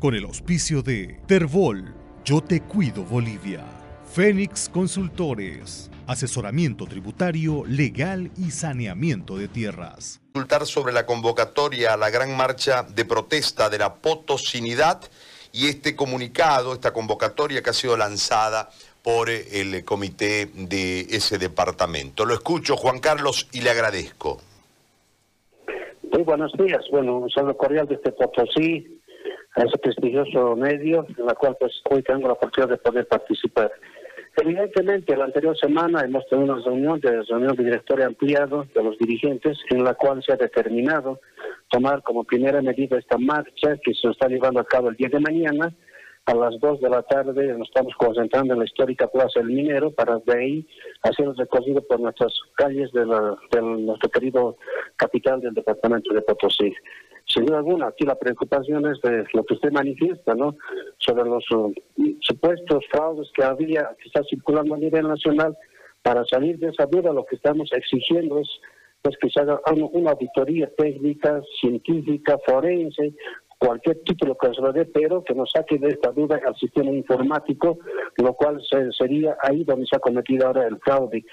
con el auspicio de Terbol, Yo Te Cuido Bolivia, Fénix Consultores, asesoramiento tributario, legal y saneamiento de tierras. Consultar sobre la convocatoria a la gran marcha de protesta de la potosinidad y este comunicado, esta convocatoria que ha sido lanzada por el comité de ese departamento. Lo escucho, Juan Carlos, y le agradezco. Muy buenos días. Bueno, un saludo cordial desde Potosí, a ese prestigioso medio, en la cual pues hoy tengo la oportunidad de poder participar. Evidentemente, la anterior semana hemos tenido una reunión de reunión de directorio ampliado de los dirigentes, en la cual se ha determinado tomar como primera medida esta marcha que se está llevando a cabo el día de mañana. A las 2 de la tarde nos estamos concentrando en la histórica Plaza del Minero para de ahí hacer el recorrido por nuestras calles de, la, nuestro querido capital del departamento de Potosí sin duda alguna, aquí la preocupación es de lo que usted manifiesta, ¿no? Sobre los uh, supuestos fraudes que había, que está circulando a nivel nacional. Para salir de esa duda, lo que estamos exigiendo es que se haga una auditoría técnica, científica, forense, cualquier título que se pero que nos saque de esta duda al sistema informático, lo cual sería ahí donde se ha cometido ahora el fraude.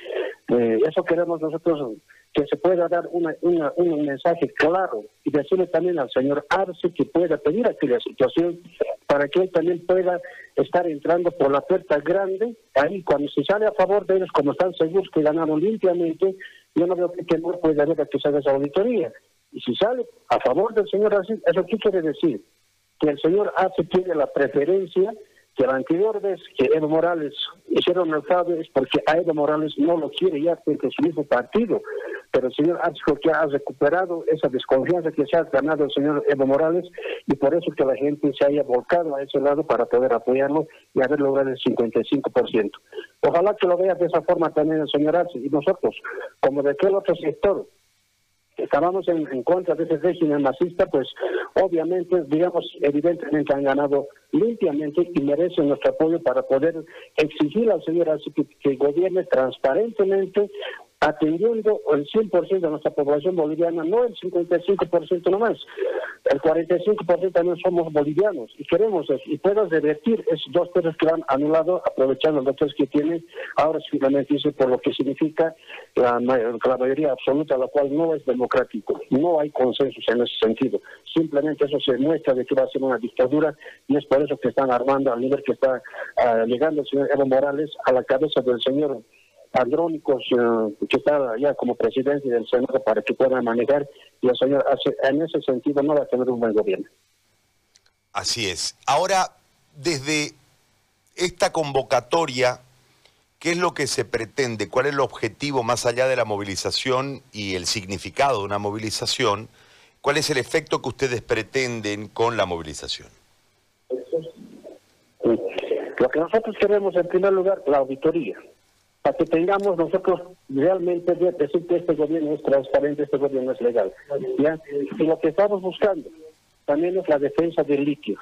Eh, eso queremos nosotros que se pueda dar una, un mensaje claro y decirle también al señor Arce que pueda pedir aquella situación para que él también pueda estar entrando por la puerta grande. Ahí, cuando se sale a favor de ellos, como están seguros que ganaron limpiamente, yo no veo que no puede haber que se esa auditoría. Y si sale a favor del señor Arce, ¿eso qué quiere decir? Que el señor Arce tiene la preferencia que la anterior vez que Evo Morales hicieron el fraude es porque a Evo Morales no lo quiere ya porque su mismo partido. Pero el señor Archico que ha recuperado esa desconfianza que se ha ganado el señor Evo Morales y por eso que la gente se haya volcado a ese lado para poder apoyarlo y haber logrado el 55%. Ojalá que lo vea de esa forma también el señor Arce y nosotros, como de aquel otro sector estábamos en, en, contra de ese régimen masista, pues obviamente, digamos, evidentemente han ganado limpiamente y merecen nuestro apoyo para poder exigir al señor así que, que gobierne transparentemente atendiendo el 100% de nuestra población boliviana, no el 55% nomás. El 45% también somos bolivianos y queremos eso. Y puedo revertir esos dos pesos que han anulado, aprovechando los dos que tienen, ahora simplemente dice por lo que significa la, la mayoría absoluta, la cual no es democrático. No hay consenso en ese sentido. Simplemente eso se muestra de que va a ser una dictadura y es por eso que están armando al nivel que está uh, llegando el señor Evo Morales a la cabeza del señor Andrónicos, eh, que está ya como presidente del Senado para que pueda manejar y el señor en ese sentido no va a tener un buen gobierno. Así es. Ahora, desde esta convocatoria, ¿qué es lo que se pretende? ¿Cuál es el objetivo más allá de la movilización y el significado de una movilización? ¿Cuál es el efecto que ustedes pretenden con la movilización? Lo que nosotros queremos, en primer lugar, la auditoría para que tengamos nosotros realmente decir que este gobierno es transparente, este gobierno es legal. ¿ya? Y lo que estamos buscando también es la defensa del litio.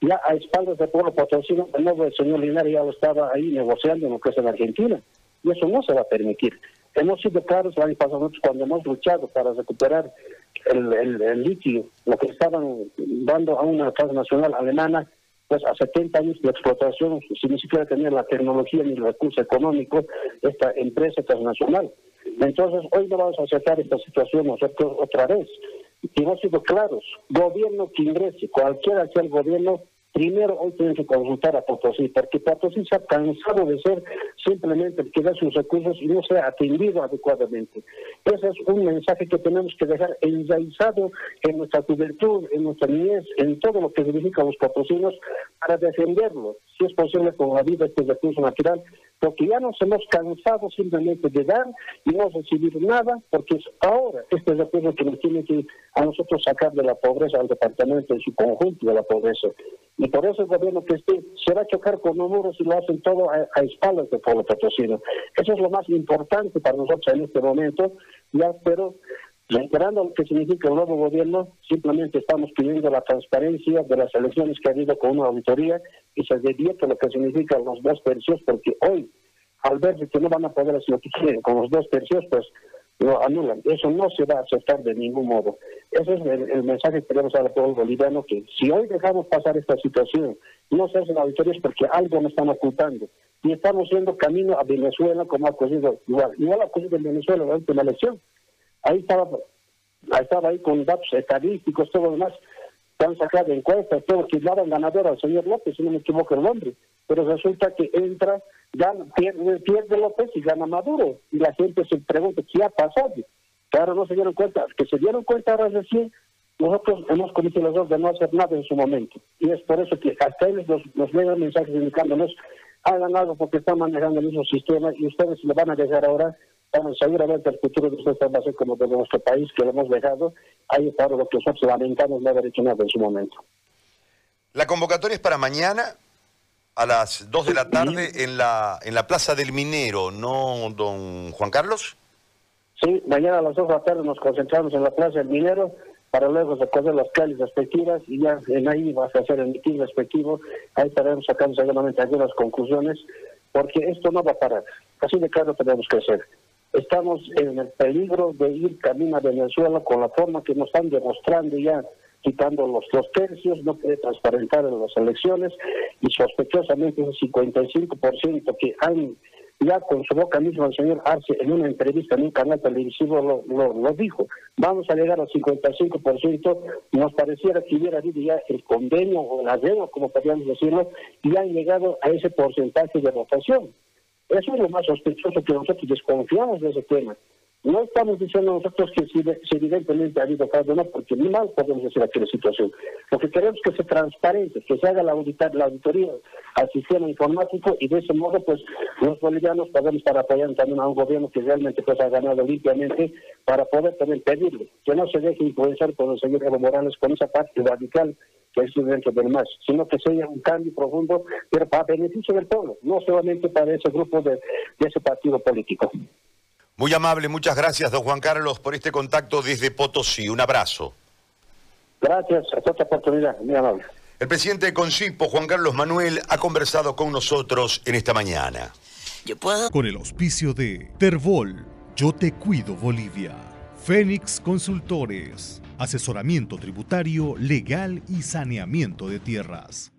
Ya a espaldas del pueblo potosino, el nuevo señor Linares ya lo estaba ahí negociando en lo que es en Argentina. Y eso no se va a permitir. Hemos sido claros el año pasado cuando hemos luchado para recuperar el, el litio, lo que estaban dando a una casa nacional alemana, pues a 70 años de explotación, sin ni siquiera tener la tecnología ni el recurso económico, esta empresa transnacional. Entonces, hoy no vamos a aceptar esta situación otra vez. Y hemos sido claros, gobierno que ingrese, cualquiera sea el gobierno, primero hoy tienen que consultar a Potosí, porque Potosí se ha cansado de ser simplemente que da sus recursos y no sea atendido adecuadamente. Ese es un mensaje que tenemos que dejar enraizado en nuestra juventud, en nuestra niñez, en todo lo que significa los potosinos, para defenderlo, si es posible, con la vida este recurso natural, porque ya nos hemos cansado simplemente de dar y no recibir nada, porque es ahora este recurso que nos tiene que a nosotros sacar de la pobreza al departamento en su conjunto de la pobreza. Y por eso el gobierno que esté se va a chocar con los muros y lo hacen todo a, espaldas del pueblo potosino. Eso es lo más importante para nosotros en este momento, ya, pero reiterando lo que significa el nuevo gobierno, simplemente estamos pidiendo la transparencia de las elecciones que ha habido con una auditoría y se devierte lo que significa los dos tercios, porque hoy, al ver que no van a poder hacer lo que quieren con los dos tercios, pues lo anulan. Eso no se va a aceptar de ningún modo. Ese es el, mensaje que queremos dar al pueblo boliviano, que si hoy dejamos pasar esta situación, no se hacen auditorías porque algo nos están ocultando. Y estamos yendo camino a Venezuela como ha ocurrido igual. Igual ha ocurrido en Venezuela la última elección. Ahí estaba, estaba ahí con datos estadísticos, todo lo demás. Han sacado encuestas, todo, que daban ganador al señor López, si no me equivoco el nombre. Pero resulta que entra gana, pierde, pierde López y gana Maduro. Y la gente se pregunta, ¿qué ha pasado? Claro, no se dieron cuenta. Que se dieron cuenta ahora recién, nosotros hemos cometido el error de no hacer nada en su momento. Y es por eso que hasta ellos nos, nos llegan mensajes indicándonos, hagan algo porque están manejando el mismo sistema y ustedes le van a dejar ahora, bueno, seguramente el futuro de ustedes va a ser como de nuestro país, que lo hemos dejado. Ahí está lo que nosotros lamentamos no haber hecho nada en su momento. La convocatoria es para mañana a las 2 de la tarde en la, en la Plaza del Minero, ¿no, don Juan Carlos? Sí, mañana a las 2 de la tarde nos concentramos en la Plaza del Minero para luego recorrer las calles respectivas y ya en ahí va a hacer el mitin respectivo. Ahí estaremos sacando seguramente algunas conclusiones, porque esto no va a parar. Así de claro tenemos que hacer. Estamos en el peligro de ir camino a Venezuela con la forma que nos están demostrando ya quitando los dos tercios, no puede transparentar en las elecciones y sospechosamente ese 55% que han ya con su boca misma el señor Arce en una entrevista en un canal televisivo lo, lo, dijo, vamos a llegar al 55%, nos pareciera que hubiera habido ya el convenio o la deuda, como podríamos decirlo, y han llegado a ese porcentaje de votación. Eso es lo más sospechoso que nosotros desconfiamos de ese tema. No estamos diciendo nosotros que si, evidentemente ha habido fraude, no, porque ni mal podemos decir aquí la situación. Lo que queremos es que sea transparente, que se haga la, la auditoría al sistema informático y de ese modo, pues, los bolivianos podemos estar apoyando también a un gobierno que realmente pues ha ganado limpiamente para poder también pedirle que no se deje influenciar por el señor Evo Morales con esa parte radical que es dentro del MAS, sino que sea un cambio profundo, pero para beneficio del pueblo, no solamente para ese grupo de ese partido político. Muy amable, muchas gracias, don Juan Carlos, por este contacto desde Potosí. Un abrazo. Gracias, hasta otra oportunidad, muy amable. El presidente de Concipo, Juan Carlos Manuel, ha conversado con nosotros en esta mañana. Yo puedo. Con el auspicio de Terbol, Yo Te Cuido Bolivia. Fénix Consultores, asesoramiento tributario, legal y saneamiento de tierras.